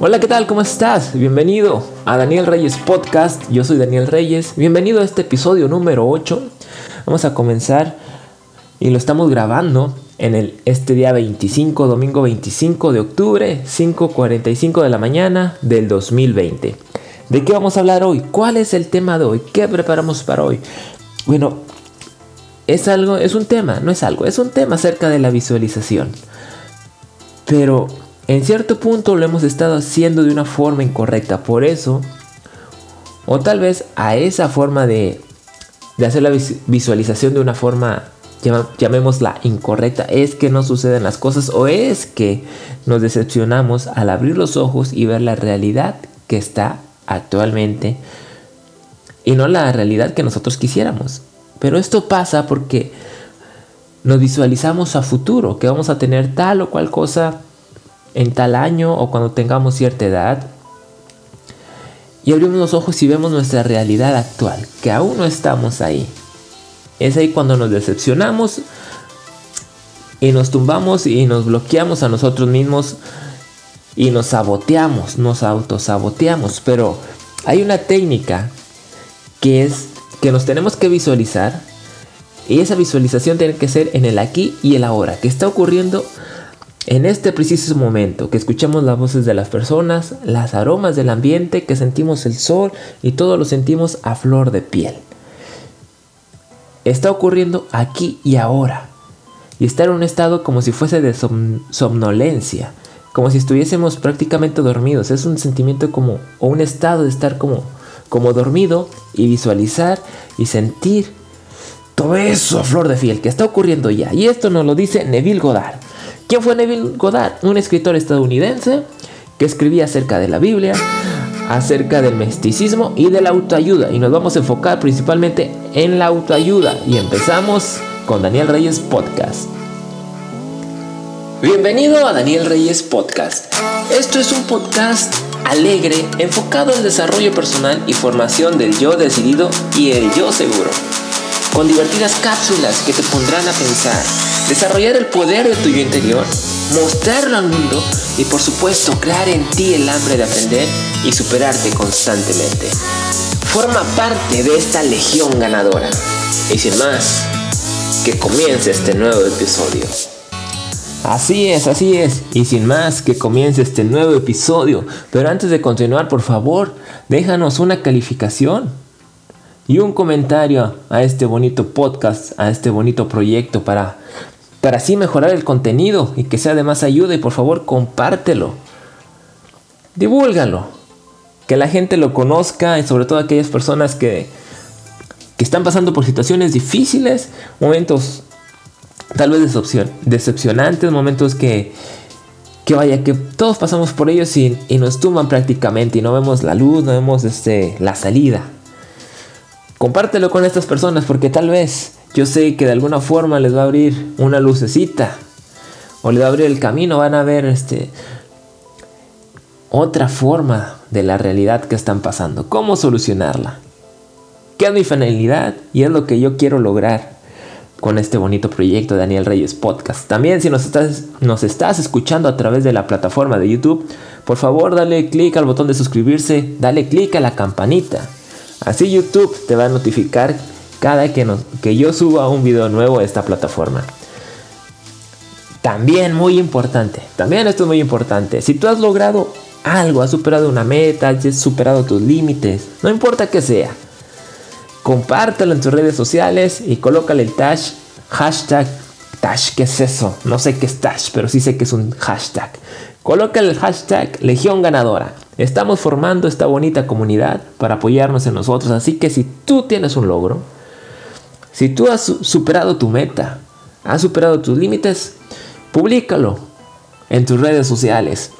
Hola, ¿qué tal? ¿Cómo estás? Bienvenido a Daniel Reyes Podcast. Yo soy Daniel Reyes. Bienvenido a este episodio número 8. Vamos a comenzar y lo estamos grabando en el, este día 25, domingo 25 de octubre, 5.45 de la mañana del 2020. ¿De qué vamos a hablar hoy? ¿Cuál es el tema de hoy? ¿Qué preparamos para hoy? Bueno, es algo, es un tema, no es algo, es un tema acerca de la visualización. Pero en cierto punto lo hemos estado haciendo de una forma incorrecta. Por eso, o tal vez a esa forma de, de hacer la visualización de una forma, llamémosla incorrecta, es que no suceden las cosas o es que nos decepcionamos al abrir los ojos y ver la realidad que está actualmente y no la realidad que nosotros quisiéramos. Pero esto pasa porque nos visualizamos a futuro, que vamos a tener tal o cual cosa en tal año o cuando tengamos cierta edad. Y abrimos los ojos y vemos nuestra realidad actual, que aún no estamos ahí. Es ahí cuando nos decepcionamos y nos tumbamos y nos bloqueamos a nosotros mismos y nos saboteamos, nos autosaboteamos. Pero hay una técnica que es que nos tenemos que visualizar y esa visualización tiene que ser en el aquí y el ahora, que está ocurriendo en este preciso momento, que escuchamos las voces de las personas, las aromas del ambiente, que sentimos el sol y todo lo sentimos a flor de piel. Está ocurriendo aquí y ahora. Y estar en un estado como si fuese de somnolencia, como si estuviésemos prácticamente dormidos. Es un sentimiento como, o un estado de estar como como dormido y visualizar y sentir todo eso flor de piel que está ocurriendo ya. Y esto nos lo dice Neville Goddard. ¿Quién fue Neville Goddard? Un escritor estadounidense que escribía acerca de la Biblia, acerca del misticismo y de la autoayuda. Y nos vamos a enfocar principalmente en la autoayuda. Y empezamos con Daniel Reyes Podcast. Bienvenido a Daniel Reyes Podcast. Esto es un podcast alegre, enfocado en desarrollo personal y formación del yo decidido y el yo seguro. Con divertidas cápsulas que te pondrán a pensar, desarrollar el poder de tu interior, mostrarlo al mundo y por supuesto crear en ti el hambre de aprender y superarte constantemente. Forma parte de esta legión ganadora. Y sin más, que comience este nuevo episodio. Así es, así es. Y sin más, que comience este nuevo episodio. Pero antes de continuar, por favor, déjanos una calificación y un comentario a este bonito podcast, a este bonito proyecto para, para así mejorar el contenido y que sea de más ayuda. Y por favor, compártelo. Divúlgalo. Que la gente lo conozca y sobre todo aquellas personas que, que están pasando por situaciones difíciles, momentos tal vez decepcionantes, momentos que, que vaya, que todos pasamos por ellos y, nos tumban prácticamente y no vemos la luz, no vemos este, la salida. Compártelo con estas personas porque tal vez yo sé que de alguna forma les va a abrir una lucecita o les va a abrir el camino, van a ver este, otra forma de la realidad que están pasando, cómo solucionarla. ¿Qué es mi finalidad? Y es lo que yo quiero lograr con este bonito proyecto de Daniel Reyes Podcast. También si nos estás, nos estás escuchando a través de la plataforma de YouTube, por favor dale clic al botón de suscribirse, dale clic a la campanita. Así YouTube te va a notificar cada que, yo suba un video nuevo a esta plataforma. También muy importante, también esto es muy importante, si tú has logrado algo, has superado una meta, has superado tus límites, no importa que sea, compártelo en tus redes sociales y colócale el tag, hashtag, tash, ¿qué es eso? No sé qué es tash, pero sí sé que es un hashtag. Colócale el hashtag Legión Ganadora. Estamos formando esta bonita comunidad para apoyarnos en nosotros, así que si tú tienes un logro, si tú has superado tu meta, has superado tus límites, públicalo en tus redes sociales.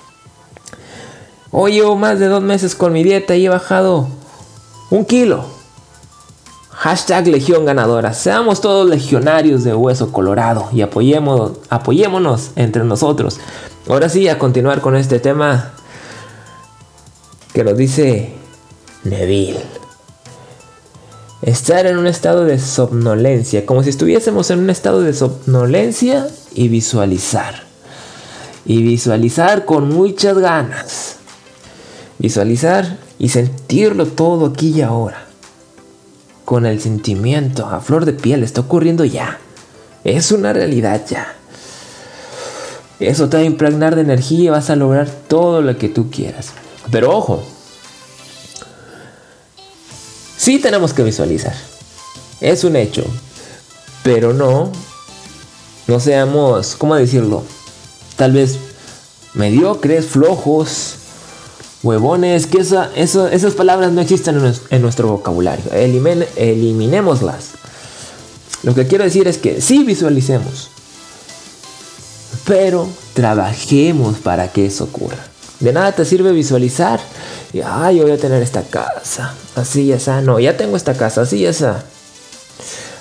Hoy llevo más de dos meses con mi dieta y he bajado un kilo. Hashtag Legión Ganadora. Seamos todos legionarios de hueso colorado y apoyémonos, apoyémonos entre nosotros. Ahora sí, a continuar con este tema que nos dice Neville. Estar en un estado de somnolencia, como si estuviésemos en un estado de somnolencia y visualizar. y visualizar con muchas ganas. Visualizar y sentirlo todo aquí y ahora. Con el sentimiento a flor de piel está ocurriendo ya. Es una realidad ya. Eso te va a impregnar de energía y vas a lograr todo lo que tú quieras. Pero ojo, sí tenemos que visualizar. Es un hecho. Pero no, no seamos, ¿cómo decirlo? Tal vez mediocres, flojos, huevones, que esa, esas palabras no existen en, nuestro vocabulario. eliminémoslas. Lo que quiero decir es que sí visualicemos, pero trabajemos para que eso ocurra. De nada te sirve visualizar. Y, ay, yo voy a tener esta casa. Así ya está. No, ya tengo esta casa. Así ya está.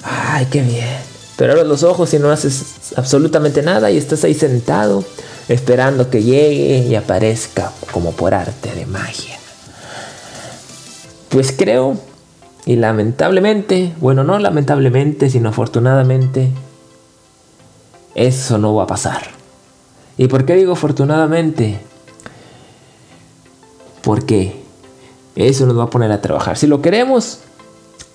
Ay, qué bien. Pero abres los ojos y no haces absolutamente nada y estás ahí sentado esperando que llegue y aparezca como por arte de magia. Pues creo, y lamentablemente, bueno, no lamentablemente, sino afortunadamente, eso no va a pasar. ¿Y por qué digo afortunadamente? Porque eso nos va a poner a trabajar. Si lo queremos,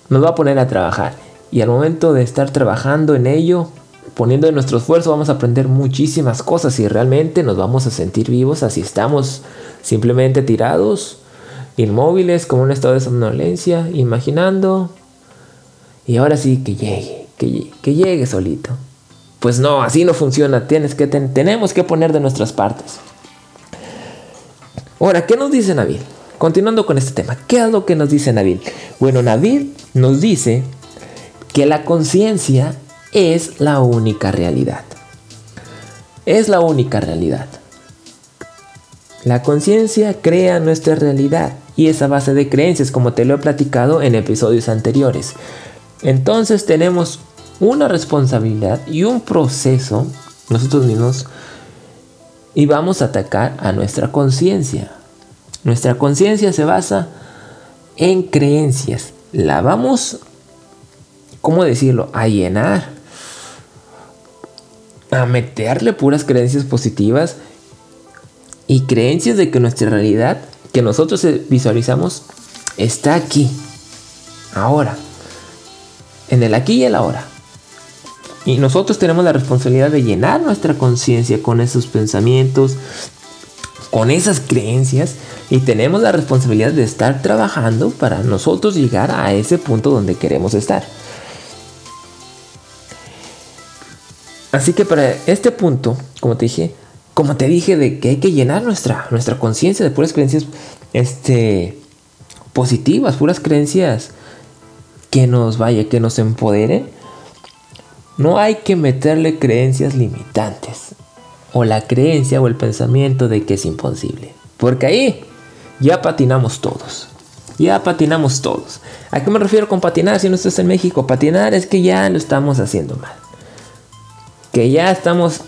nos va a poner a trabajar. Y al momento de estar trabajando en ello, poniendo nuestro esfuerzo, vamos a aprender muchísimas cosas y realmente nos vamos a sentir vivos así estamos simplemente tirados, inmóviles, como un estado de somnolencia, imaginando. Y ahora sí que llegue, que, llegue solito. Pues no, así no funciona. Tienes que tenemos que poner de nuestras partes. Ahora, ¿qué nos dice Nabil? Continuando con este tema, ¿qué es lo que nos dice Nabil? Bueno, Nabil nos dice que la conciencia es la única realidad. Es la única realidad. La conciencia crea nuestra realidad y esa base de creencias como te lo he platicado en episodios anteriores. Entonces tenemos una responsabilidad y un proceso nosotros mismos y vamos a atacar a nuestra conciencia. Nuestra conciencia se basa en creencias. La vamos, ¿cómo decirlo?, a llenar. A meterle puras creencias positivas y creencias de que nuestra realidad que nosotros visualizamos está aquí, ahora, en el aquí y el ahora. Y nosotros tenemos la responsabilidad de llenar nuestra conciencia con esos pensamientos, con esas creencias y tenemos la responsabilidad de estar trabajando para nosotros llegar a ese punto donde queremos estar. Así que para este punto, como te dije, como te dije de que hay que llenar nuestra, nuestra conciencia de puras creencias este, positivas, puras creencias que nos vaya, que nos empoderen no hay que meterle creencias limitantes o la creencia o el pensamiento de que es imposible. Porque ahí ya patinamos todos. Ya patinamos todos. ¿A qué me refiero con patinar si no estás en México? Patinar es que ya lo estamos haciendo mal. Que ya estamos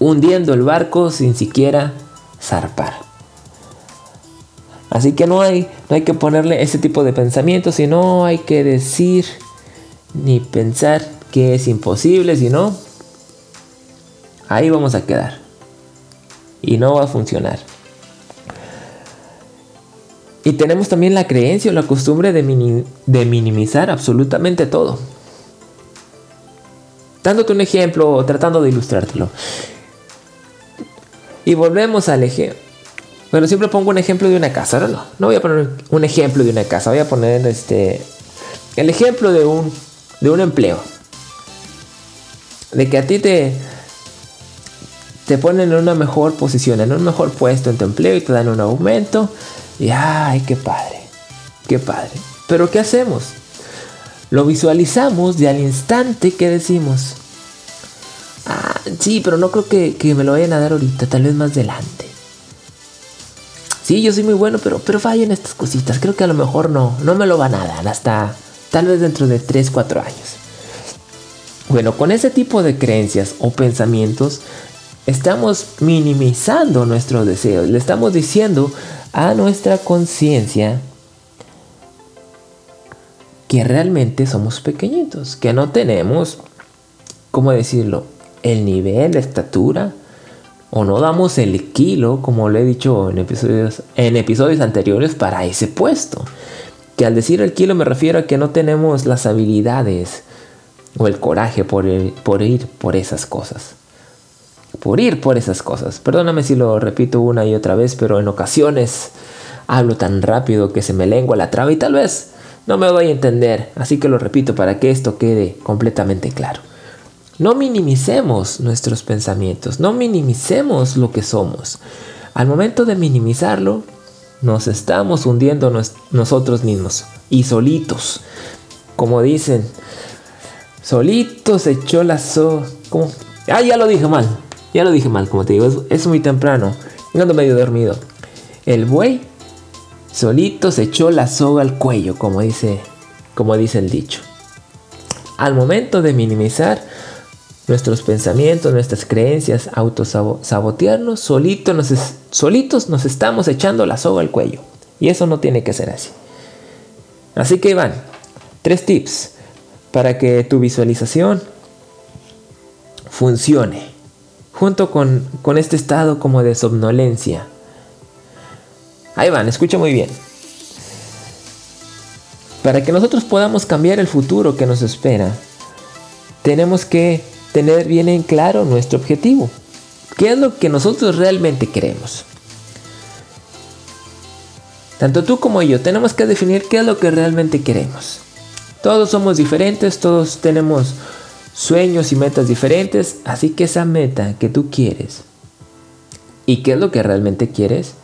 hundiendo el barco sin siquiera zarpar. Así que no hay, no hay que ponerle ese tipo de pensamiento, sino hay que decir ni pensar que es imposible, si no, ahí vamos a quedar. Y no va a funcionar. Y tenemos también la creencia o la costumbre de, minimizar absolutamente todo. Dándote un ejemplo o tratando de ilustrártelo. Y volvemos al ejemplo. Bueno, siempre pongo un ejemplo de una casa. No, no, no voy a poner un ejemplo de una casa. Voy a poner este el ejemplo de un, de un empleo de que a ti te, te ponen en una mejor posición, en un mejor puesto en tu empleo y te dan un aumento. Y ay, qué padre, qué padre. Pero ¿qué hacemos? Lo visualizamos de al instante que decimos. Ah, sí, pero no creo que, que, me lo vayan a dar ahorita, tal vez más adelante. Sí, yo soy muy bueno, pero, pero fallen estas cositas. Creo que a lo mejor no, no me lo van a dar hasta tal vez dentro de 3, 4 años. Bueno, con ese tipo de creencias o pensamientos estamos minimizando nuestros deseos. Le estamos diciendo a nuestra conciencia que realmente somos pequeñitos, que no tenemos, ¿cómo decirlo?, el nivel, la estatura o no damos el kilo, como le he dicho en episodios, en episodios anteriores, para ese puesto. Que al decir el kilo me refiero a que no tenemos las habilidades o el coraje por, ir por esas cosas. Por ir por esas cosas. Perdóname si lo repito una y otra vez, pero en ocasiones hablo tan rápido que se me lengua la traba y tal vez no me doy a entender. Así que lo repito para que esto quede completamente claro. No minimicemos nuestros pensamientos, no minimicemos lo que somos. Al momento de minimizarlo, nos estamos hundiendo nosotros mismos y solitos. Como dicen, solitos se echó la so... Ah, ya lo dije mal. Ya lo dije mal, como te digo, es, muy temprano. Ando medio dormido. El buey solito se echó la soga al cuello, como dice, como dice el dicho. Al momento de minimizar nuestros pensamientos, nuestras creencias, autosabotearnos, solitos nos, solitos nos estamos echando la soga al cuello. Y eso no tiene que ser así. Así que Iván, tres tips para que tu visualización funcione. Junto con, con este estado como de somnolencia. Ahí van, escucha muy bien. Para que nosotros podamos cambiar el futuro que nos espera, tenemos que tener bien en claro nuestro objetivo. ¿Qué es lo que nosotros realmente queremos? Tanto tú como yo tenemos que definir qué es lo que realmente queremos. Todos somos diferentes, todos tenemos sueños y metas diferentes, así que esa meta que tú quieres y qué es lo que realmente quieres,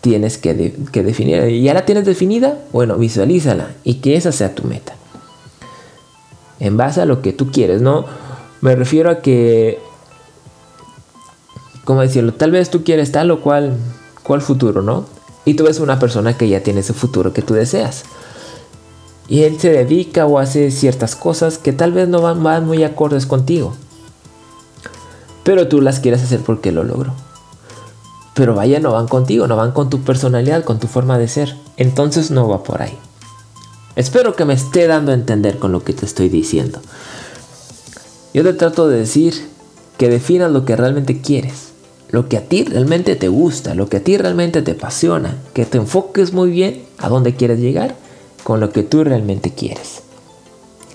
tienes que, que definir. ¿Ya la tienes definida? Bueno, visualízala y que esa sea tu meta. En base a lo que tú quieres, no me refiero a que, ¿cómo decirlo? Tal vez tú quieres tal o cual, cual futuro, ¿no? Y tú ves una persona que ya tiene ese futuro que tú deseas. Y él se dedica o hace ciertas cosas que tal vez no van, muy acordes contigo. Pero tú las quieres hacer porque lo logró. Pero vaya, no van contigo, no van con tu personalidad, con tu forma de ser. Entonces no va por ahí. Espero que me esté dando a entender con lo que te estoy diciendo. Yo te trato de decir que definas lo que realmente quieres, lo que a ti realmente te gusta, lo que a ti realmente te apasiona, que te enfoques muy bien a dónde quieres llegar con lo que tú realmente quieres.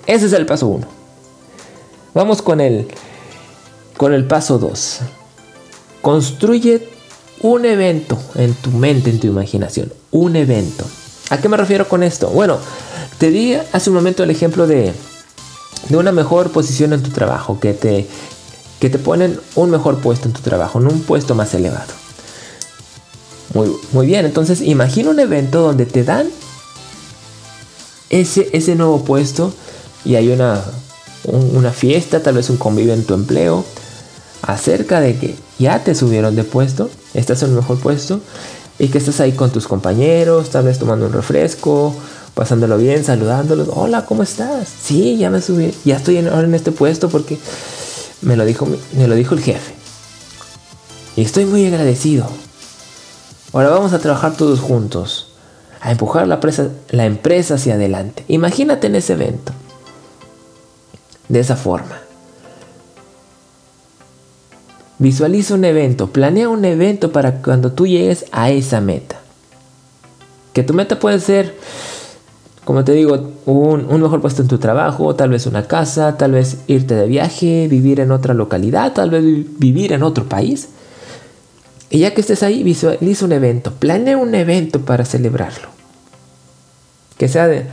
Ese es el paso 1. Vamos con el, con el paso 2. Construye un evento en tu mente, en tu imaginación. Un evento. ¿A qué me refiero con esto? Bueno, te di hace un momento el ejemplo de, de una mejor posición en tu trabajo, que te, que te ponen un mejor puesto en tu trabajo, en un puesto más elevado. Muy, muy bien, entonces imagina un evento donde te dan ese, ese nuevo puesto y hay una, una fiesta, tal vez un convivio en tu empleo, acerca de que ya te subieron de puesto, estás en un mejor puesto y que estás ahí con tus compañeros, tal vez tomando un refresco pasándolo bien, saludándolos. Hola, ¿cómo estás? Sí, ya me subí, ya estoy ahora en este puesto porque me lo dijo, me lo dijo el jefe. Y estoy muy agradecido. Ahora vamos a trabajar todos juntos, a empujar la, la empresa hacia adelante. Imagínate en ese evento. De esa forma. Visualiza un evento, planea un evento para cuando tú llegues a esa meta. Que tu meta puede ser como te digo, un, mejor puesto en tu trabajo, tal vez una casa, tal vez irte de viaje, vivir en otra localidad, tal vez vivir en otro país. Y ya que estés ahí, visualiza un evento, planea un evento para celebrarlo. Que sea de,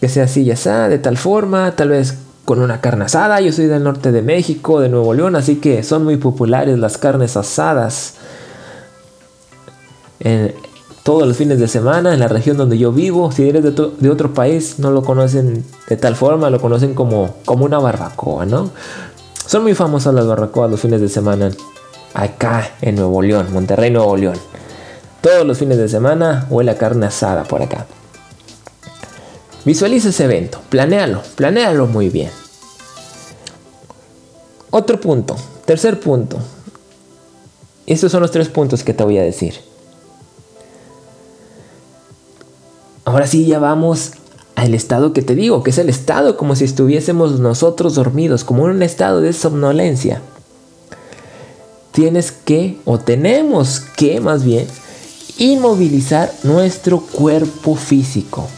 que sea así ya sea, de tal forma, tal vez con una carne asada. Yo soy del norte de México, de Nuevo León, así que son muy populares las carnes asadas. En, todos los fines de semana en la región donde yo vivo. Si eres de, otro país, no lo conocen de tal forma, lo conocen como, como una barbacoa, ¿no? Son muy famosas las barbacoas los fines de semana acá en Nuevo León, Monterrey, Nuevo León. Todos los fines de semana huele a carne asada por acá. Visualiza ese evento, planéalo, planéalo muy bien. Otro punto, tercer punto. Estos son los tres puntos que te voy a decir. Ahora sí ya vamos al estado que te digo, que es el estado como si estuviésemos nosotros dormidos, como en un estado de somnolencia. Tienes que, o tenemos que más bien, inmovilizar nuestro cuerpo físico.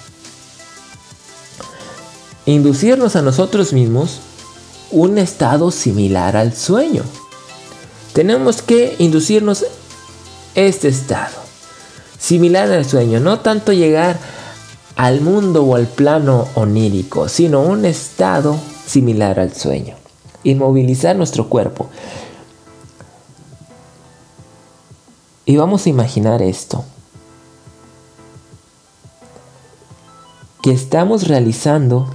Inducirnos a nosotros mismos un estado similar al sueño. Tenemos que inducirnos este estado, similar al sueño, no tanto llegar al mundo o al plano onírico, sino un estado similar al sueño. Inmovilizar nuestro cuerpo. Y vamos a imaginar esto. Que estamos realizando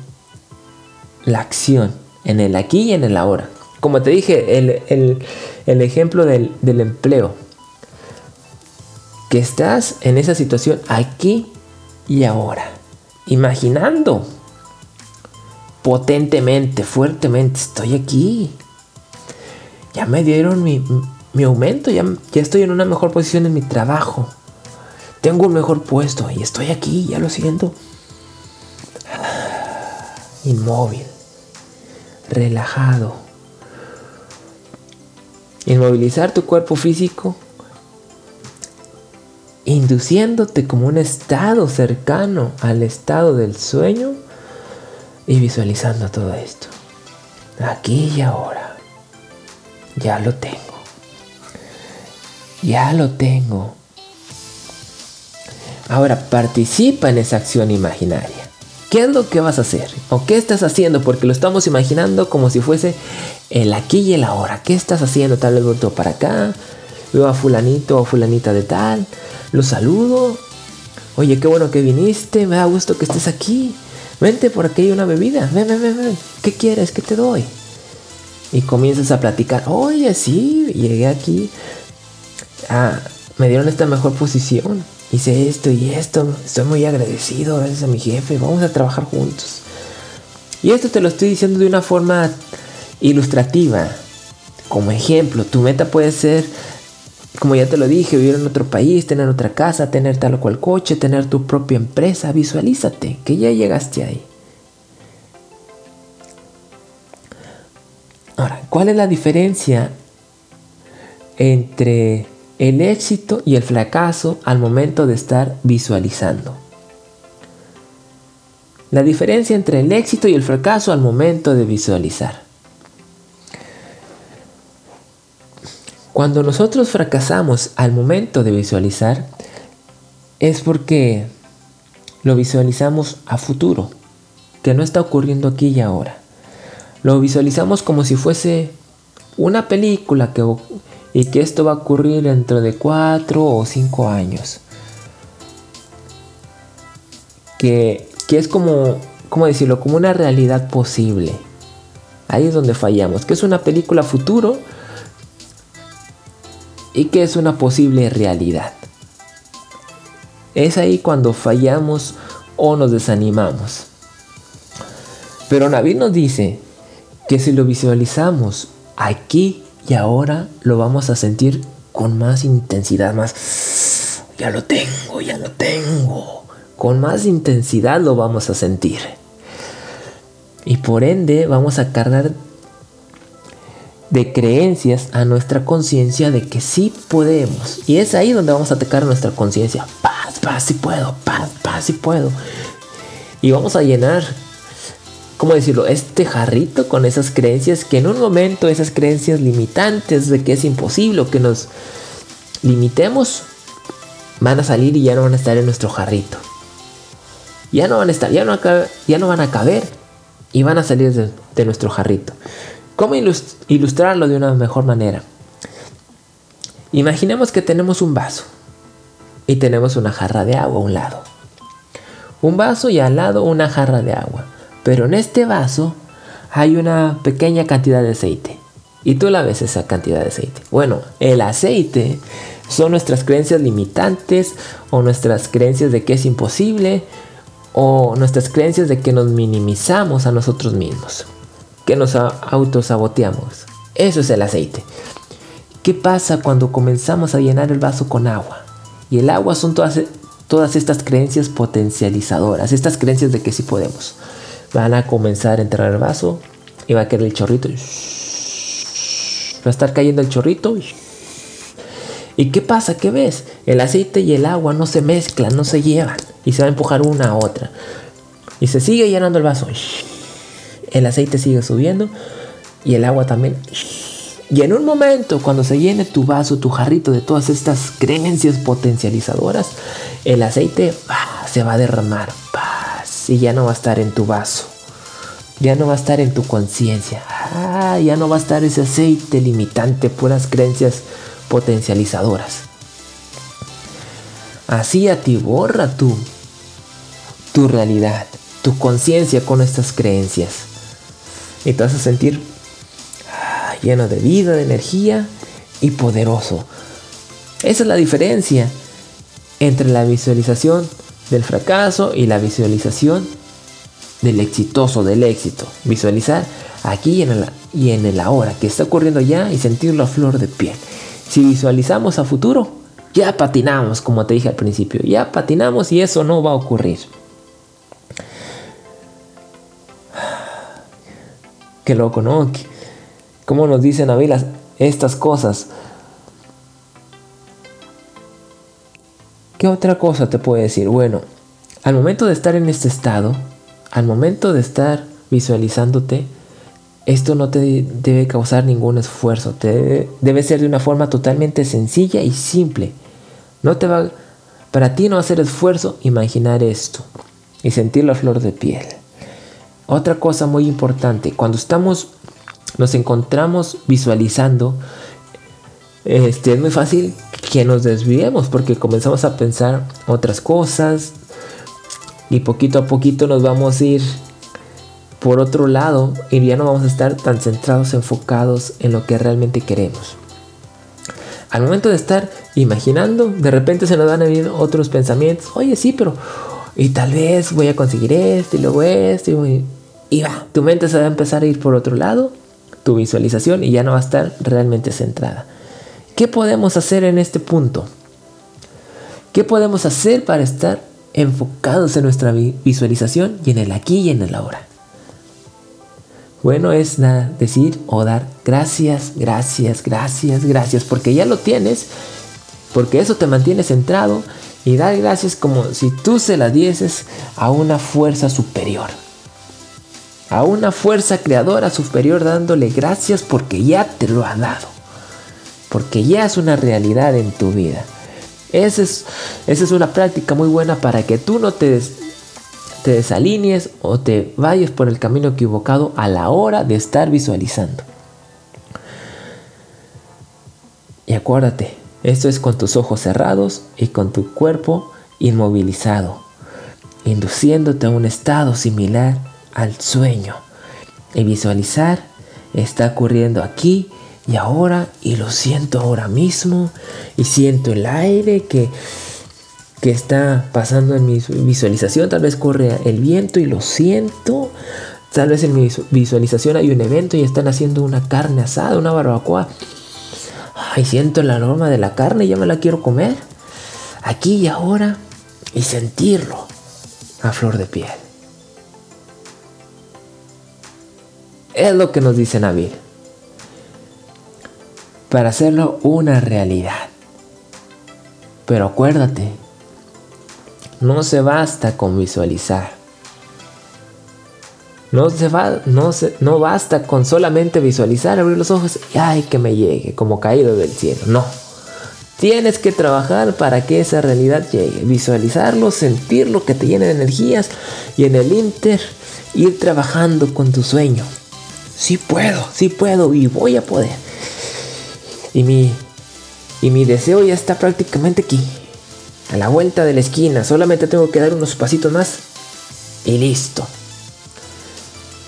la acción en el aquí y en el ahora. Como te dije, el, ejemplo del, del empleo. Que estás en esa situación aquí y ahora. Imaginando potentemente, fuertemente, estoy aquí. Ya me dieron mi, mi aumento, ya, ya estoy en una mejor posición en mi trabajo. Tengo un mejor puesto y estoy aquí, ya lo siento. Inmóvil, relajado. Inmovilizar tu cuerpo físico, induciéndote como un estado cercano al estado del sueño y visualizando todo esto. Aquí y ahora. Ya lo tengo. Ya lo tengo. Ahora participa en esa acción imaginaria. ¿Qué es lo que vas a hacer? ¿O qué estás haciendo? Porque lo estamos imaginando como si fuese el aquí y el ahora. ¿Qué estás haciendo? Tal vez volteo para acá. Veo a fulanito o fulanita de tal. Lo saludo. Oye, qué bueno que viniste. Me da gusto que estés aquí. Vente, por aquí hay una bebida. Ven, ven, ven, ven. ¿Qué quieres? ¿Qué te doy? Y comienzas a platicar. Oye, sí, llegué aquí ah, me dieron esta mejor posición, hice esto y esto, estoy muy agradecido gracias a mi jefe, vamos a trabajar juntos. Y esto te lo estoy diciendo de una forma ilustrativa. Como ejemplo, tu meta puede ser, como ya te lo dije, vivir en otro país, tener otra casa, tener tal o cual coche, tener tu propia empresa. Visualízate que ya llegaste ahí. Ahora, ¿cuál es la diferencia entre el éxito y el fracaso al momento de estar visualizando. La diferencia entre el éxito y el fracaso al momento de visualizar. Cuando nosotros fracasamos al momento de visualizar, es porque lo visualizamos a futuro, que no está ocurriendo aquí y ahora. Lo visualizamos como si fuese una película que, y que esto va a ocurrir dentro de cuatro o cinco años. Que, es como, ¿cómo decirlo? Como una realidad posible. Ahí es donde fallamos. Que es una película futuro y que es una posible realidad. Es ahí cuando fallamos o nos desanimamos. Pero Navid nos dice que si lo visualizamos aquí y ahora lo vamos a sentir con más intensidad, más... Ya lo tengo, ya lo tengo. Con más intensidad lo vamos a sentir. Y por ende vamos a cargar de creencias a nuestra conciencia de que sí podemos. Y es ahí donde vamos a atacar nuestra conciencia. Paz, paz, sí puedo, paz, paz, sí puedo. Y vamos a llenar ¿cómo decirlo? Este jarrito con esas creencias que en un momento esas creencias limitantes de que es imposible que nos limitemos van a salir y ya no van a estar en nuestro jarrito. Ya no van a estar, ya no, van a caber y van a salir de nuestro jarrito. ¿Cómo ilustrarlo de una mejor manera? Imaginemos que tenemos un vaso y tenemos una jarra de agua a un lado. Un vaso y al lado una jarra de agua. Pero en este vaso hay una pequeña cantidad de aceite. Y tú la ves esa cantidad de aceite. Bueno, el aceite son nuestras creencias limitantes o nuestras creencias de que es imposible o nuestras creencias de que nos minimizamos a nosotros mismos, que nos autosaboteamos. Eso es el aceite. ¿Qué pasa cuando comenzamos a llenar el vaso con agua? Y el agua son todas, todas estas creencias potencializadoras, estas creencias de que sí podemos van a comenzar a entrar el vaso y va a caer el chorrito. Va a estar cayendo el chorrito ¿Y qué pasa? ¿Qué ves? El aceite y el agua no se mezclan, no se llevan y se va a empujar una a otra. Y se sigue llenando el vaso. El aceite sigue subiendo y el agua también. Y en un momento, cuando se llene tu vaso, tu jarrito de todas estas creencias potencializadoras, el aceite se va a derramar y ya no va a estar en tu vaso. Ya no va a estar en tu conciencia. Ah, ya no va a estar ese aceite limitante, puras creencias potencializadoras. Así atiborra tu, tu realidad, tu conciencia con estas creencias. Y te vas a sentir ah, lleno de vida, de energía y poderoso. Esa es la diferencia entre la visualización del fracaso y la visualización del exitoso, del éxito. Visualizar aquí y en, el, y en el ahora, que está ocurriendo ya y sentirlo a flor de piel. Si visualizamos a futuro, ya patinamos, como te dije al principio, ya patinamos y eso no va a ocurrir. Qué loco, ¿no? ¿Cómo nos dicen a estas cosas? ¿Qué otra cosa te puedo decir? Bueno, al momento de estar en este estado, al momento de estar visualizándote, esto no te debe causar ningún esfuerzo, te debe, ser de una forma totalmente sencilla y simple. No te va, para ti no hacer esfuerzo imaginar esto y sentir la flor de piel. Otra cosa muy importante, cuando estamos, nos encontramos visualizando, este, es muy fácil que nos desviemos porque comenzamos a pensar otras cosas y poquito a poquito nos vamos a ir por otro lado y ya no vamos a estar tan centrados, enfocados en lo que realmente queremos. Al momento de estar imaginando, de repente se nos van a venir otros pensamientos. Oye, sí, pero y tal vez voy a conseguir esto y luego esto y, y va, tu mente se va a empezar a ir por otro lado, tu visualización y ya no va a estar realmente centrada. ¿Qué podemos hacer en este punto? ¿Qué podemos hacer para estar enfocados en nuestra visualización y en el aquí y en el ahora? Bueno, es decir o dar gracias, gracias, gracias, gracias, porque ya lo tienes, porque eso te mantiene centrado y dar gracias como si tú se la dieses a una fuerza superior, a una fuerza creadora superior dándole gracias porque ya te lo ha dado, porque ya es una realidad en tu vida. Esa es, esa es una práctica muy buena para que tú no te te desalinees o te vayas por el camino equivocado a la hora de estar visualizando. Y acuérdate, esto es con tus ojos cerrados y con tu cuerpo inmovilizado, induciéndote a un estado similar al sueño. Y visualizar está ocurriendo aquí y ahora y lo siento ahora mismo y siento el aire que que está pasando en mi visualización. Tal vez corre el viento y lo siento. Tal vez en mi visualización hay un evento y están haciendo una carne asada, una barbacoa. Ay, siento el aroma de la carne y ya me la quiero comer. Aquí y ahora. Y sentirlo a flor de piel. Es lo que nos dice Nabil. Para hacerlo una realidad. Pero acuérdate no se basta con visualizar. No, se va, no, se, no basta con solamente visualizar, abrir los ojos y ay que me llegue, como caído del cielo. No. Tienes que trabajar para que esa realidad llegue. Visualizarlo, sentirlo, que te llene de energías y en el inter ir trabajando con tu sueño. Sí puedo, sí puedo y voy a poder. Y mi, y mi deseo ya está prácticamente aquí a la vuelta de la esquina. Solamente tengo que dar unos pasitos más y listo.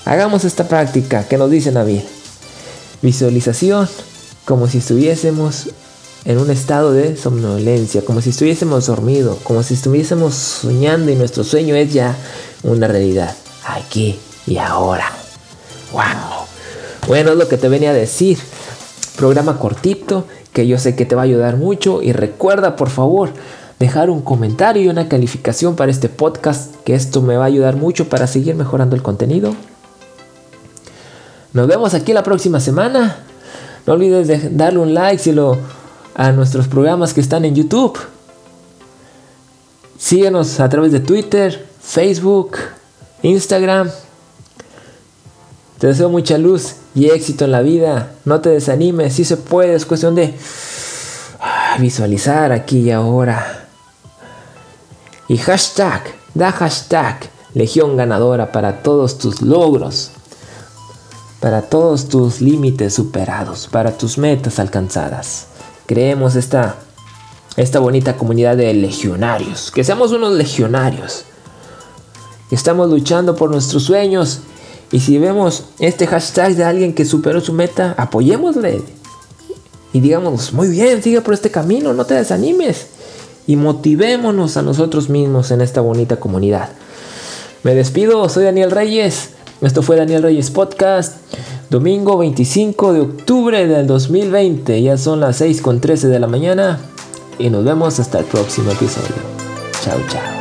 Hagamos esta práctica que nos dice Nabil. Visualización como si estuviésemos en un estado de somnolencia, como si estuviésemos dormidos, como si estuviésemos soñando y nuestro sueño es ya una realidad, aquí y ahora. ¡Wow! Bueno, es lo que te venía a decir. Programa cortito que yo sé que te va a ayudar mucho y recuerda por favor dejar un comentario y una calificación para este podcast, que esto me va a ayudar mucho para seguir mejorando el contenido. Nos vemos aquí la próxima semana. No olvides de darle un like si lo, a nuestros programas que están en YouTube. Síguenos a través de Twitter, Facebook, Instagram. Te deseo mucha luz y éxito en la vida. No te desanimes, si se puede, es cuestión de ah, visualizar aquí y ahora. Y hashtag, da hashtag, legión ganadora para todos tus logros, para todos tus límites superados, para tus metas alcanzadas. Creemos esta, esta bonita comunidad de legionarios, que seamos unos legionarios. Estamos luchando por nuestros sueños y si vemos este hashtag de alguien que superó su meta, apoyémosle. Y digamos, muy bien, sigue por este camino, no te desanimes. Y motivémonos a nosotros mismos en esta bonita comunidad. Me despido, soy Daniel Reyes. Esto fue Daniel Reyes Podcast. Domingo 25 de octubre del 2020. Ya son las 6 con 13 de la mañana. Y nos vemos hasta el próximo episodio. Chao, chao.